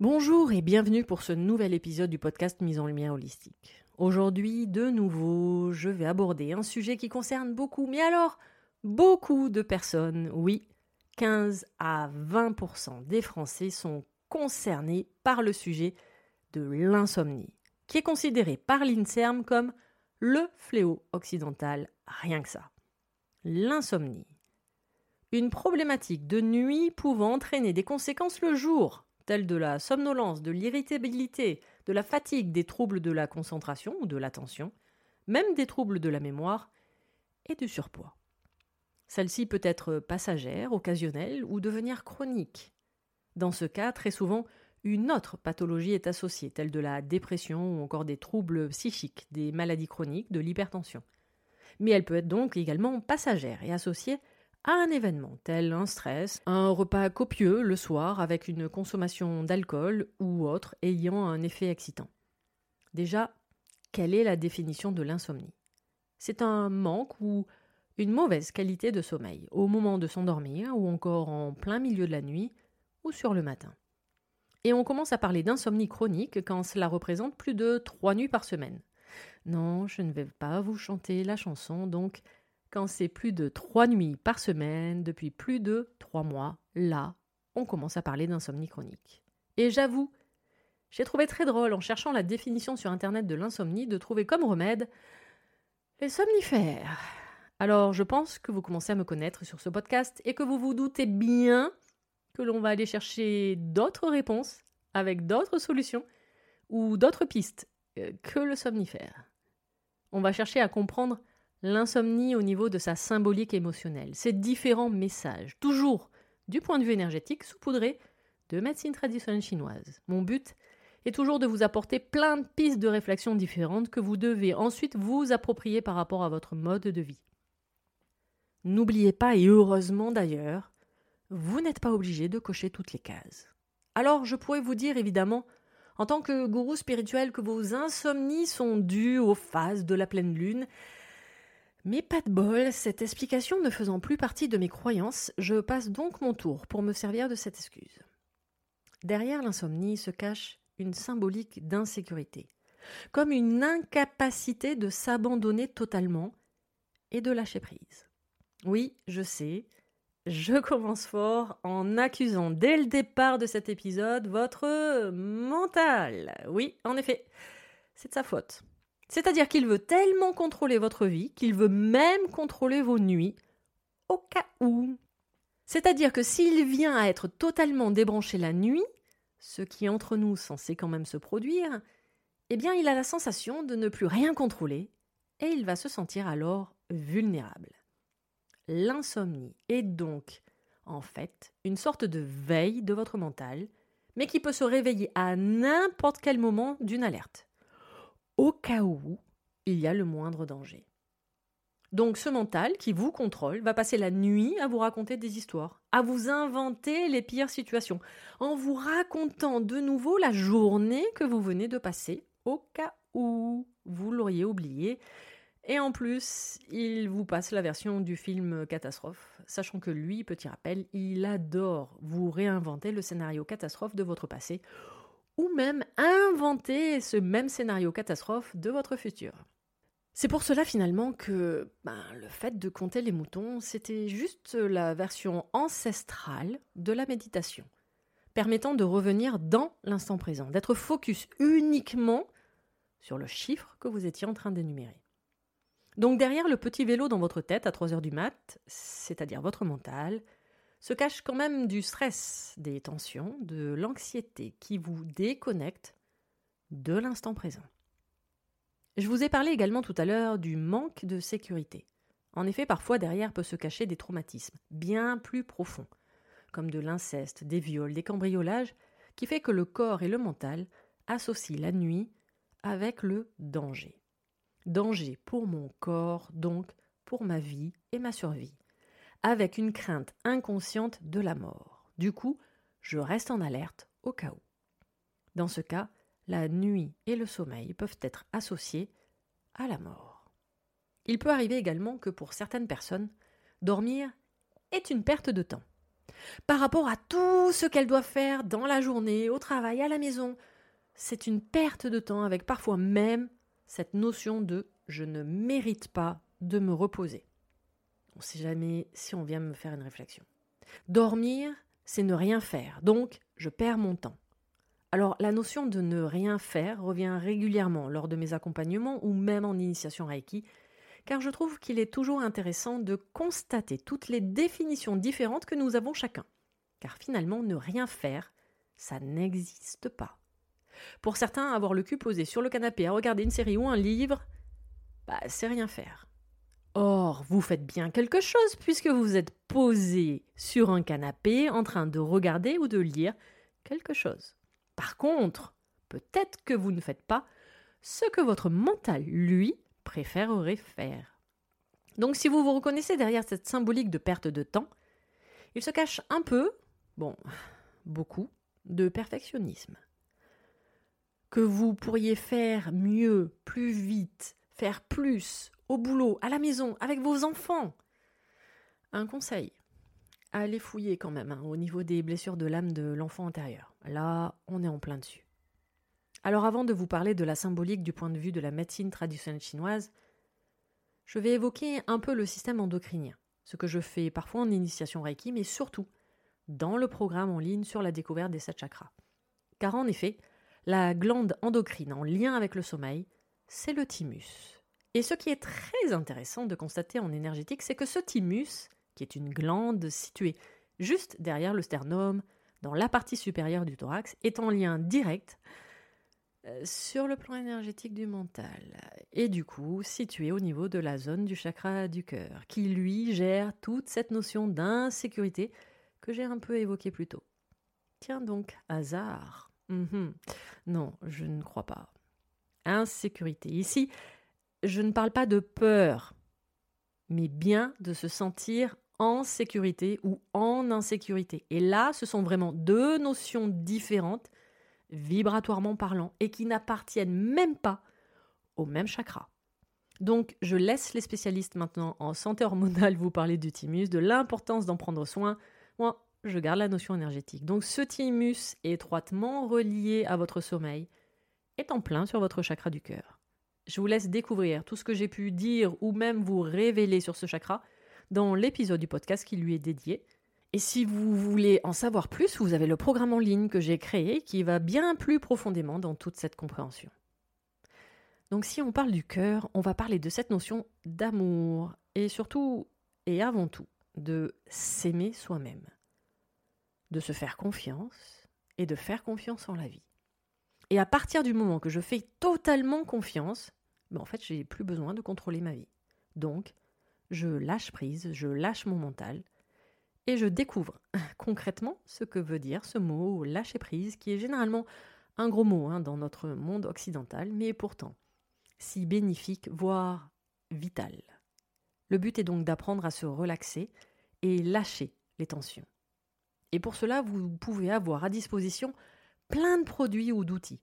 Bonjour et bienvenue pour ce nouvel épisode du podcast Mise en Lumière Holistique. Aujourd'hui, de nouveau, je vais aborder un sujet qui concerne beaucoup, mais alors beaucoup de personnes, oui, 15 à 20% des Français sont concernés par le sujet de l'insomnie, qui est considéré par l'INSERM comme le fléau occidental, rien que ça. L'insomnie. Une problématique de nuit pouvant entraîner des conséquences le jour, telles de la somnolence, de l'irritabilité, de la fatigue, des troubles de la concentration ou de l'attention, même des troubles de la mémoire et du surpoids. Celle-ci peut être passagère, occasionnelle ou devenir chronique. Dans ce cas, très souvent, une autre pathologie est associée, telle de la dépression ou encore des troubles psychiques, des maladies chroniques, de l'hypertension. Mais elle peut être donc également passagère et associée à un événement tel un stress, un repas copieux le soir avec une consommation d'alcool ou autre ayant un effet excitant. Déjà, quelle est la définition de l'insomnie? C'est un manque ou une mauvaise qualité de sommeil au moment de s'endormir ou encore en plein milieu de la nuit ou sur le matin? Et on commence à parler d'insomnie chronique quand cela représente plus de trois nuits par semaine. Non, je ne vais pas vous chanter la chanson, donc quand c'est plus de trois nuits par semaine depuis plus de trois mois, là, on commence à parler d'insomnie chronique. Et j'avoue, j'ai trouvé très drôle en cherchant la définition sur internet de l'insomnie de trouver comme remède les somnifères. Alors je pense que vous commencez à me connaître sur ce podcast et que vous vous doutez bien que l'on va aller chercher d'autres réponses avec d'autres solutions ou d'autres pistes euh, que le somnifère. On va chercher à comprendre l'insomnie au niveau de sa symbolique émotionnelle, ses différents messages, toujours du point de vue énergétique, saupoudrés de médecine traditionnelle chinoise. Mon but est toujours de vous apporter plein de pistes de réflexion différentes que vous devez ensuite vous approprier par rapport à votre mode de vie. N'oubliez pas, et heureusement d'ailleurs, vous n'êtes pas obligé de cocher toutes les cases. Alors je pourrais vous dire évidemment, en tant que gourou spirituel, que vos insomnies sont dues aux phases de la pleine lune, mais pas de bol, cette explication ne faisant plus partie de mes croyances, je passe donc mon tour pour me servir de cette excuse. Derrière l'insomnie se cache une symbolique d'insécurité, comme une incapacité de s'abandonner totalement et de lâcher prise. Oui, je sais, je commence fort en accusant dès le départ de cet épisode votre mental. Oui, en effet, c'est de sa faute. C'est-à-dire qu'il veut tellement contrôler votre vie qu'il veut même contrôler vos nuits, au cas où. C'est-à-dire que s'il vient à être totalement débranché la nuit, ce qui entre nous censé quand même se produire, eh bien il a la sensation de ne plus rien contrôler et il va se sentir alors vulnérable. L'insomnie est donc en fait une sorte de veille de votre mental, mais qui peut se réveiller à n'importe quel moment d'une alerte, au cas où il y a le moindre danger. Donc ce mental qui vous contrôle va passer la nuit à vous raconter des histoires, à vous inventer les pires situations, en vous racontant de nouveau la journée que vous venez de passer, au cas où vous l'auriez oublié. Et en plus, il vous passe la version du film catastrophe, sachant que lui, petit rappel, il adore vous réinventer le scénario catastrophe de votre passé, ou même inventer ce même scénario catastrophe de votre futur. C'est pour cela finalement que ben, le fait de compter les moutons, c'était juste la version ancestrale de la méditation, permettant de revenir dans l'instant présent, d'être focus uniquement sur le chiffre que vous étiez en train d'énumérer. Donc derrière le petit vélo dans votre tête à 3 heures du mat, c'est-à-dire votre mental, se cache quand même du stress, des tensions, de l'anxiété qui vous déconnecte de l'instant présent. Je vous ai parlé également tout à l'heure du manque de sécurité. En effet, parfois derrière peut se cacher des traumatismes bien plus profonds, comme de l'inceste, des viols, des cambriolages, qui fait que le corps et le mental associent la nuit avec le danger. Danger pour mon corps, donc pour ma vie et ma survie, avec une crainte inconsciente de la mort. Du coup, je reste en alerte au cas où. Dans ce cas, la nuit et le sommeil peuvent être associés à la mort. Il peut arriver également que pour certaines personnes, dormir est une perte de temps. Par rapport à tout ce qu'elles doivent faire dans la journée, au travail, à la maison, c'est une perte de temps avec parfois même cette notion de je ne mérite pas de me reposer. On ne sait jamais si on vient me faire une réflexion. Dormir, c'est ne rien faire, donc je perds mon temps. Alors la notion de ne rien faire revient régulièrement lors de mes accompagnements ou même en initiation Reiki, car je trouve qu'il est toujours intéressant de constater toutes les définitions différentes que nous avons chacun. Car finalement, ne rien faire, ça n'existe pas. Pour certains, avoir le cul posé sur le canapé à regarder une série ou un livre, bah, c'est rien faire. Or, vous faites bien quelque chose puisque vous êtes posé sur un canapé en train de regarder ou de lire quelque chose. Par contre, peut-être que vous ne faites pas ce que votre mental, lui, préférerait faire. Donc si vous vous reconnaissez derrière cette symbolique de perte de temps, il se cache un peu, bon, beaucoup, de perfectionnisme. Que vous pourriez faire mieux, plus vite, faire plus, au boulot, à la maison, avec vos enfants. Un conseil, allez fouiller quand même hein, au niveau des blessures de l'âme de l'enfant intérieur. Là, on est en plein dessus. Alors avant de vous parler de la symbolique du point de vue de la médecine traditionnelle chinoise, je vais évoquer un peu le système endocrinien, ce que je fais parfois en initiation Reiki, mais surtout dans le programme en ligne sur la découverte des sept chakras. Car en effet, la glande endocrine en lien avec le sommeil, c'est le thymus. Et ce qui est très intéressant de constater en énergétique, c'est que ce thymus, qui est une glande située juste derrière le sternum, dans la partie supérieure du thorax, est en lien direct euh, sur le plan énergétique du mental et du coup situé au niveau de la zone du chakra du cœur, qui lui gère toute cette notion d'insécurité que j'ai un peu évoquée plus tôt. Tiens donc, hasard. Mhm. Non, je ne crois pas. Insécurité. Ici, je ne parle pas de peur, mais bien de se sentir en sécurité ou en insécurité. Et là, ce sont vraiment deux notions différentes, vibratoirement parlant, et qui n'appartiennent même pas au même chakra. Donc, je laisse les spécialistes maintenant en santé hormonale vous parler du thymus, de l'importance d'en prendre soin. Moi, je garde la notion énergétique. Donc, ce thymus étroitement relié à votre sommeil est en plein sur votre chakra du cœur. Je vous laisse découvrir tout ce que j'ai pu dire ou même vous révéler sur ce chakra dans l'épisode du podcast qui lui est dédié. Et si vous voulez en savoir plus, vous avez le programme en ligne que j'ai créé qui va bien plus profondément dans toute cette compréhension. Donc si on parle du cœur, on va parler de cette notion d'amour et surtout et avant tout de s'aimer soi-même, de se faire confiance et de faire confiance en la vie. Et à partir du moment que je fais totalement confiance, ben en fait, j'ai plus besoin de contrôler ma vie. Donc, je lâche prise, je lâche mon mental et je découvre concrètement ce que veut dire ce mot lâcher prise, qui est généralement un gros mot hein, dans notre monde occidental, mais pourtant si bénéfique, voire vital. Le but est donc d'apprendre à se relaxer et lâcher les tensions. Et pour cela, vous pouvez avoir à disposition plein de produits ou d'outils.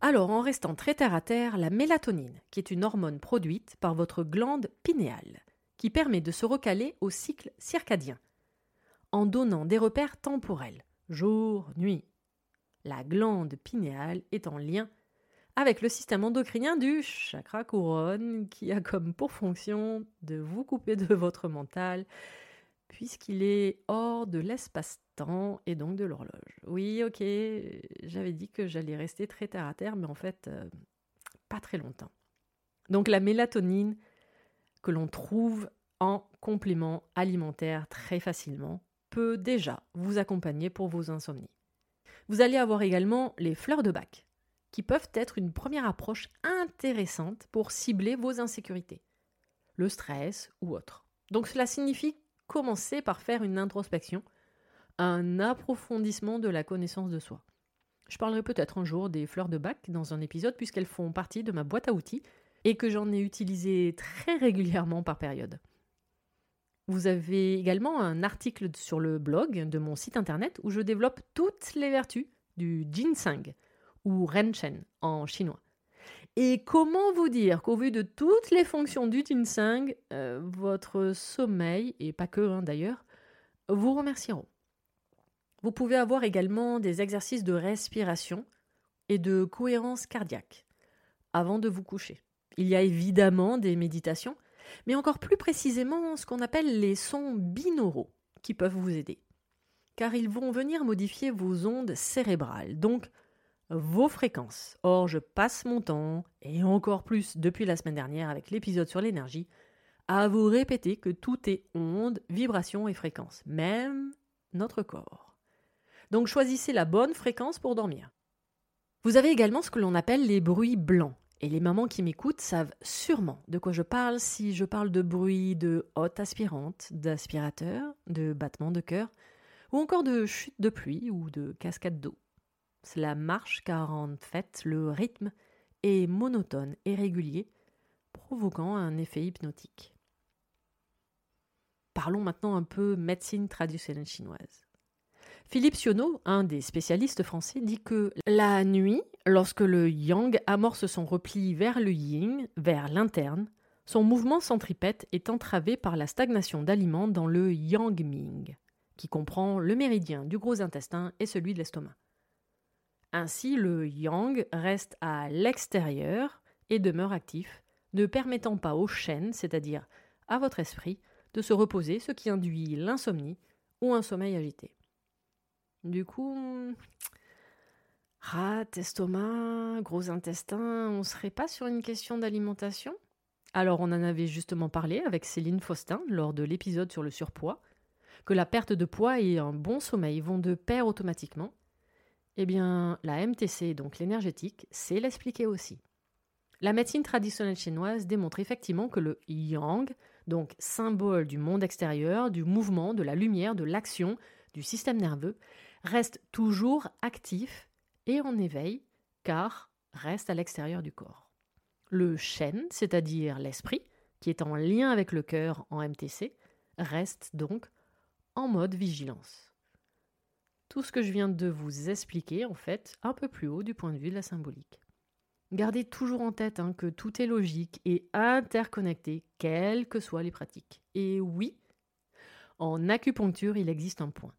Alors, en restant très terre à terre, la mélatonine, qui est une hormone produite par votre glande pinéale, qui permet de se recaler au cycle circadien, en donnant des repères temporels, jour, nuit. La glande pinéale est en lien avec le système endocrinien du chakra couronne, qui a comme pour fonction de vous couper de votre mental, puisqu'il est hors de l'espace-temps et donc de l'horloge. Oui, ok, j'avais dit que j'allais rester très terre à terre, mais en fait, euh, pas très longtemps. Donc la mélatonine que l'on trouve en complément alimentaire très facilement peut déjà vous accompagner pour vos insomnies. Vous allez avoir également les fleurs de bac, qui peuvent être une première approche intéressante pour cibler vos insécurités, le stress ou autre. Donc cela signifie commencer par faire une introspection, un approfondissement de la connaissance de soi. Je parlerai peut-être un jour des fleurs de bac dans un épisode puisqu'elles font partie de ma boîte à outils et que j'en ai utilisé très régulièrement par période. Vous avez également un article sur le blog de mon site internet où je développe toutes les vertus du ginseng, ou Renchen en chinois. Et comment vous dire qu'au vu de toutes les fonctions du ginseng, euh, votre sommeil, et pas que hein, d'ailleurs, vous remercieront. Vous pouvez avoir également des exercices de respiration et de cohérence cardiaque avant de vous coucher. Il y a évidemment des méditations, mais encore plus précisément ce qu'on appelle les sons binauraux qui peuvent vous aider. Car ils vont venir modifier vos ondes cérébrales, donc vos fréquences. Or, je passe mon temps, et encore plus depuis la semaine dernière avec l'épisode sur l'énergie, à vous répéter que tout est onde, vibration et fréquence, même notre corps. Donc choisissez la bonne fréquence pour dormir. Vous avez également ce que l'on appelle les bruits blancs. Et les mamans qui m'écoutent savent sûrement de quoi je parle si je parle de bruits de hotte aspirante, d'aspirateur, de battement de cœur, ou encore de chute de pluie ou de cascade d'eau. Cela marche car en fait le rythme est monotone et régulier, provoquant un effet hypnotique. Parlons maintenant un peu médecine traditionnelle chinoise. Philippe Sionneau, un des spécialistes français, dit que la nuit, lorsque le yang amorce son repli vers le yin, vers l'interne, son mouvement centripète est entravé par la stagnation d'aliments dans le yang ming, qui comprend le méridien du gros intestin et celui de l'estomac. Ainsi, le yang reste à l'extérieur et demeure actif, ne permettant pas au chêne, c'est-à-dire à votre esprit, de se reposer, ce qui induit l'insomnie ou un sommeil agité. Du coup, rat, estomac, gros intestin, on serait pas sur une question d'alimentation? Alors on en avait justement parlé avec Céline Faustin lors de l'épisode sur le surpoids, que la perte de poids et un bon sommeil vont de pair automatiquement, eh bien, la MTC, donc l'énergétique, c'est l'expliquer aussi. La médecine traditionnelle chinoise démontre effectivement que le yang, donc symbole du monde extérieur, du mouvement, de la lumière, de l'action, du système nerveux, reste toujours actif et en éveil, car reste à l'extérieur du corps. Le shen, c'est-à-dire l'esprit, qui est en lien avec le cœur en MTC, reste donc en mode vigilance tout ce que je viens de vous expliquer, en fait, un peu plus haut du point de vue de la symbolique. Gardez toujours en tête hein, que tout est logique et interconnecté, quelles que soient les pratiques. Et oui, en acupuncture, il existe un point.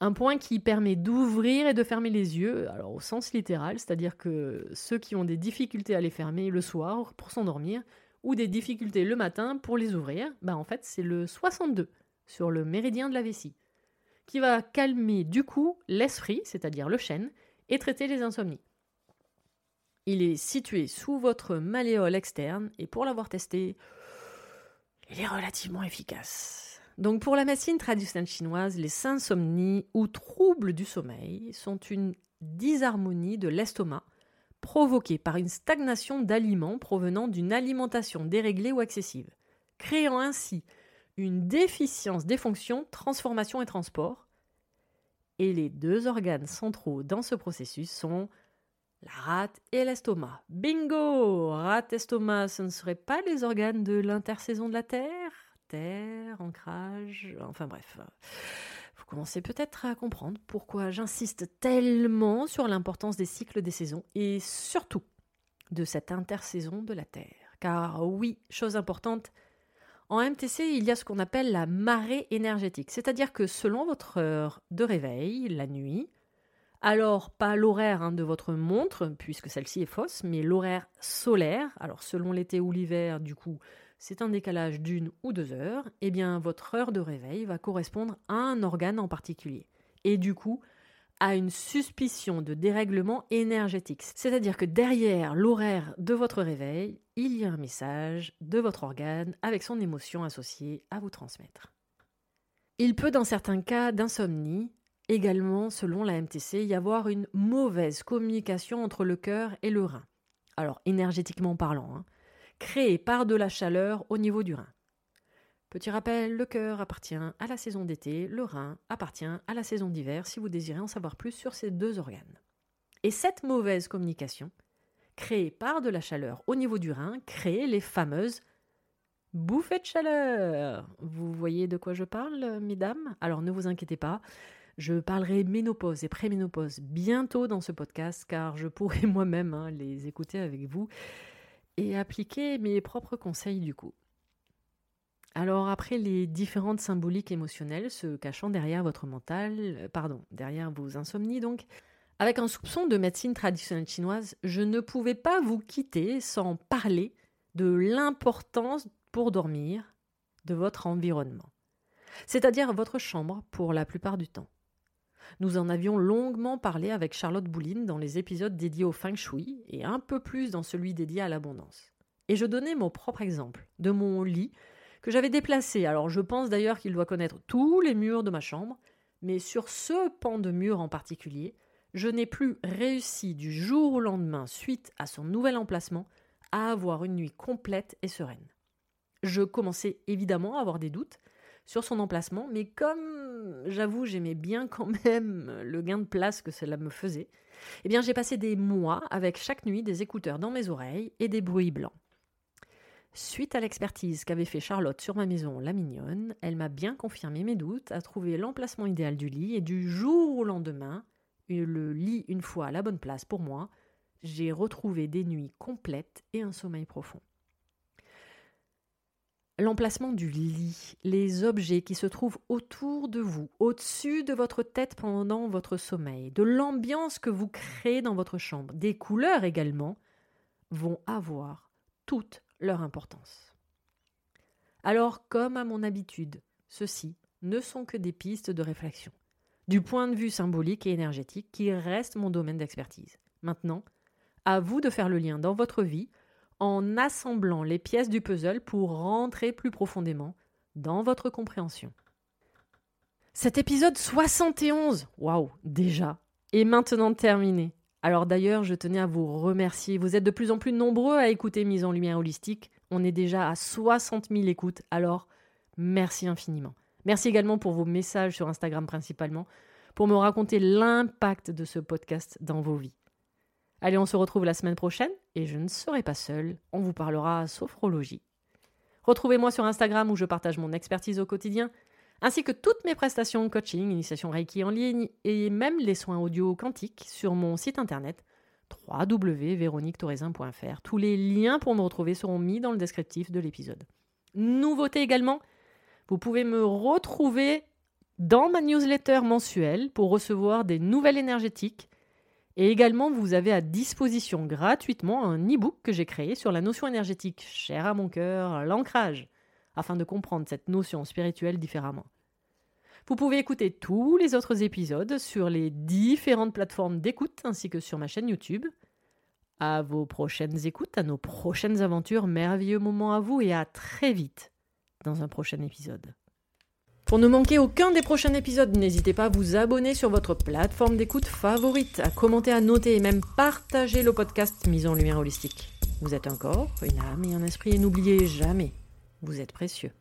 Un point qui permet d'ouvrir et de fermer les yeux, alors au sens littéral, c'est-à-dire que ceux qui ont des difficultés à les fermer le soir pour s'endormir, ou des difficultés le matin pour les ouvrir, bah en fait c'est le 62 sur le méridien de la vessie qui va calmer du coup l'esprit, c'est-à-dire le chêne, et traiter les insomnies. Il est situé sous votre malléole externe et pour l'avoir testé, il est relativement efficace. Donc pour la médecine traditionnelle chinoise, les insomnies ou troubles du sommeil sont une disharmonie de l'estomac provoquée par une stagnation d'aliments provenant d'une alimentation déréglée ou excessive, créant ainsi une déficience des fonctions transformation et transport. Et les deux organes centraux dans ce processus sont la rate et l'estomac. Bingo Rate, estomac, ce ne seraient pas les organes de l'intersaison de la Terre? Terre, ancrage, enfin bref. Vous commencez peut-être à comprendre pourquoi j'insiste tellement sur l'importance des cycles des saisons et surtout de cette intersaison de la Terre. Car oui, chose importante, en MTC, il y a ce qu'on appelle la marée énergétique, c'est-à-dire que selon votre heure de réveil, la nuit, alors pas l'horaire hein, de votre montre, puisque celle-ci est fausse, mais l'horaire solaire, alors selon l'été ou l'hiver, du coup, c'est un décalage d'une ou deux heures, eh bien votre heure de réveil va correspondre à un organe en particulier. Et du coup, à une suspicion de dérèglement énergétique. C'est-à-dire que derrière l'horaire de votre réveil, il y a un message de votre organe avec son émotion associée à vous transmettre. Il peut, dans certains cas d'insomnie, également, selon la MTC, y avoir une mauvaise communication entre le cœur et le rein. Alors, énergétiquement parlant, hein, créée par de la chaleur au niveau du rein. Petit rappel, le cœur appartient à la saison d'été, le rein appartient à la saison d'hiver si vous désirez en savoir plus sur ces deux organes. Et cette mauvaise communication, créée par de la chaleur au niveau du rein, crée les fameuses bouffées de chaleur. Vous voyez de quoi je parle, mesdames? Alors ne vous inquiétez pas, je parlerai ménopause et préménopause bientôt dans ce podcast car je pourrai moi-même hein, les écouter avec vous et appliquer mes propres conseils du coup. Alors après les différentes symboliques émotionnelles se cachant derrière votre mental, euh, pardon, derrière vos insomnies donc, avec un soupçon de médecine traditionnelle chinoise, je ne pouvais pas vous quitter sans parler de l'importance pour dormir de votre environnement, c'est-à-dire votre chambre pour la plupart du temps. Nous en avions longuement parlé avec Charlotte Bouline dans les épisodes dédiés au feng shui et un peu plus dans celui dédié à l'abondance. Et je donnais mon propre exemple de mon lit que j'avais déplacé. Alors je pense d'ailleurs qu'il doit connaître tous les murs de ma chambre, mais sur ce pan de mur en particulier, je n'ai plus réussi du jour au lendemain, suite à son nouvel emplacement, à avoir une nuit complète et sereine. Je commençais évidemment à avoir des doutes sur son emplacement, mais comme j'avoue j'aimais bien quand même le gain de place que cela me faisait, eh bien j'ai passé des mois avec chaque nuit des écouteurs dans mes oreilles et des bruits blancs. Suite à l'expertise qu'avait fait Charlotte sur ma maison, la mignonne, elle m'a bien confirmé mes doutes, a trouvé l'emplacement idéal du lit et du jour au lendemain, le lit une fois à la bonne place pour moi, j'ai retrouvé des nuits complètes et un sommeil profond. L'emplacement du lit, les objets qui se trouvent autour de vous, au-dessus de votre tête pendant votre sommeil, de l'ambiance que vous créez dans votre chambre, des couleurs également, vont avoir toute leur importance. Alors, comme à mon habitude, ceci ne sont que des pistes de réflexion, du point de vue symbolique et énergétique qui reste mon domaine d'expertise. Maintenant, à vous de faire le lien dans votre vie en assemblant les pièces du puzzle pour rentrer plus profondément dans votre compréhension. Cet épisode 71, waouh, déjà, est maintenant terminé. Alors d'ailleurs, je tenais à vous remercier. Vous êtes de plus en plus nombreux à écouter Mise en Lumière Holistique. On est déjà à 60 000 écoutes. Alors, merci infiniment. Merci également pour vos messages sur Instagram principalement, pour me raconter l'impact de ce podcast dans vos vies. Allez, on se retrouve la semaine prochaine et je ne serai pas seule. On vous parlera sophrologie. Retrouvez-moi sur Instagram où je partage mon expertise au quotidien ainsi que toutes mes prestations coaching, initiation Reiki en ligne et même les soins audio quantiques sur mon site internet www.véroniquetoraisin.fr. Tous les liens pour me retrouver seront mis dans le descriptif de l'épisode. Nouveauté également, vous pouvez me retrouver dans ma newsletter mensuelle pour recevoir des nouvelles énergétiques. Et également, vous avez à disposition gratuitement un e-book que j'ai créé sur la notion énergétique chère à mon cœur, l'ancrage afin de comprendre cette notion spirituelle différemment. Vous pouvez écouter tous les autres épisodes sur les différentes plateformes d'écoute ainsi que sur ma chaîne YouTube. À vos prochaines écoutes, à nos prochaines aventures, merveilleux moments à vous et à très vite dans un prochain épisode. Pour ne manquer aucun des prochains épisodes, n'hésitez pas à vous abonner sur votre plateforme d'écoute favorite, à commenter, à noter et même partager le podcast Mise en Lumière Holistique. Vous êtes un corps, une âme et un esprit et n'oubliez jamais, vous êtes précieux.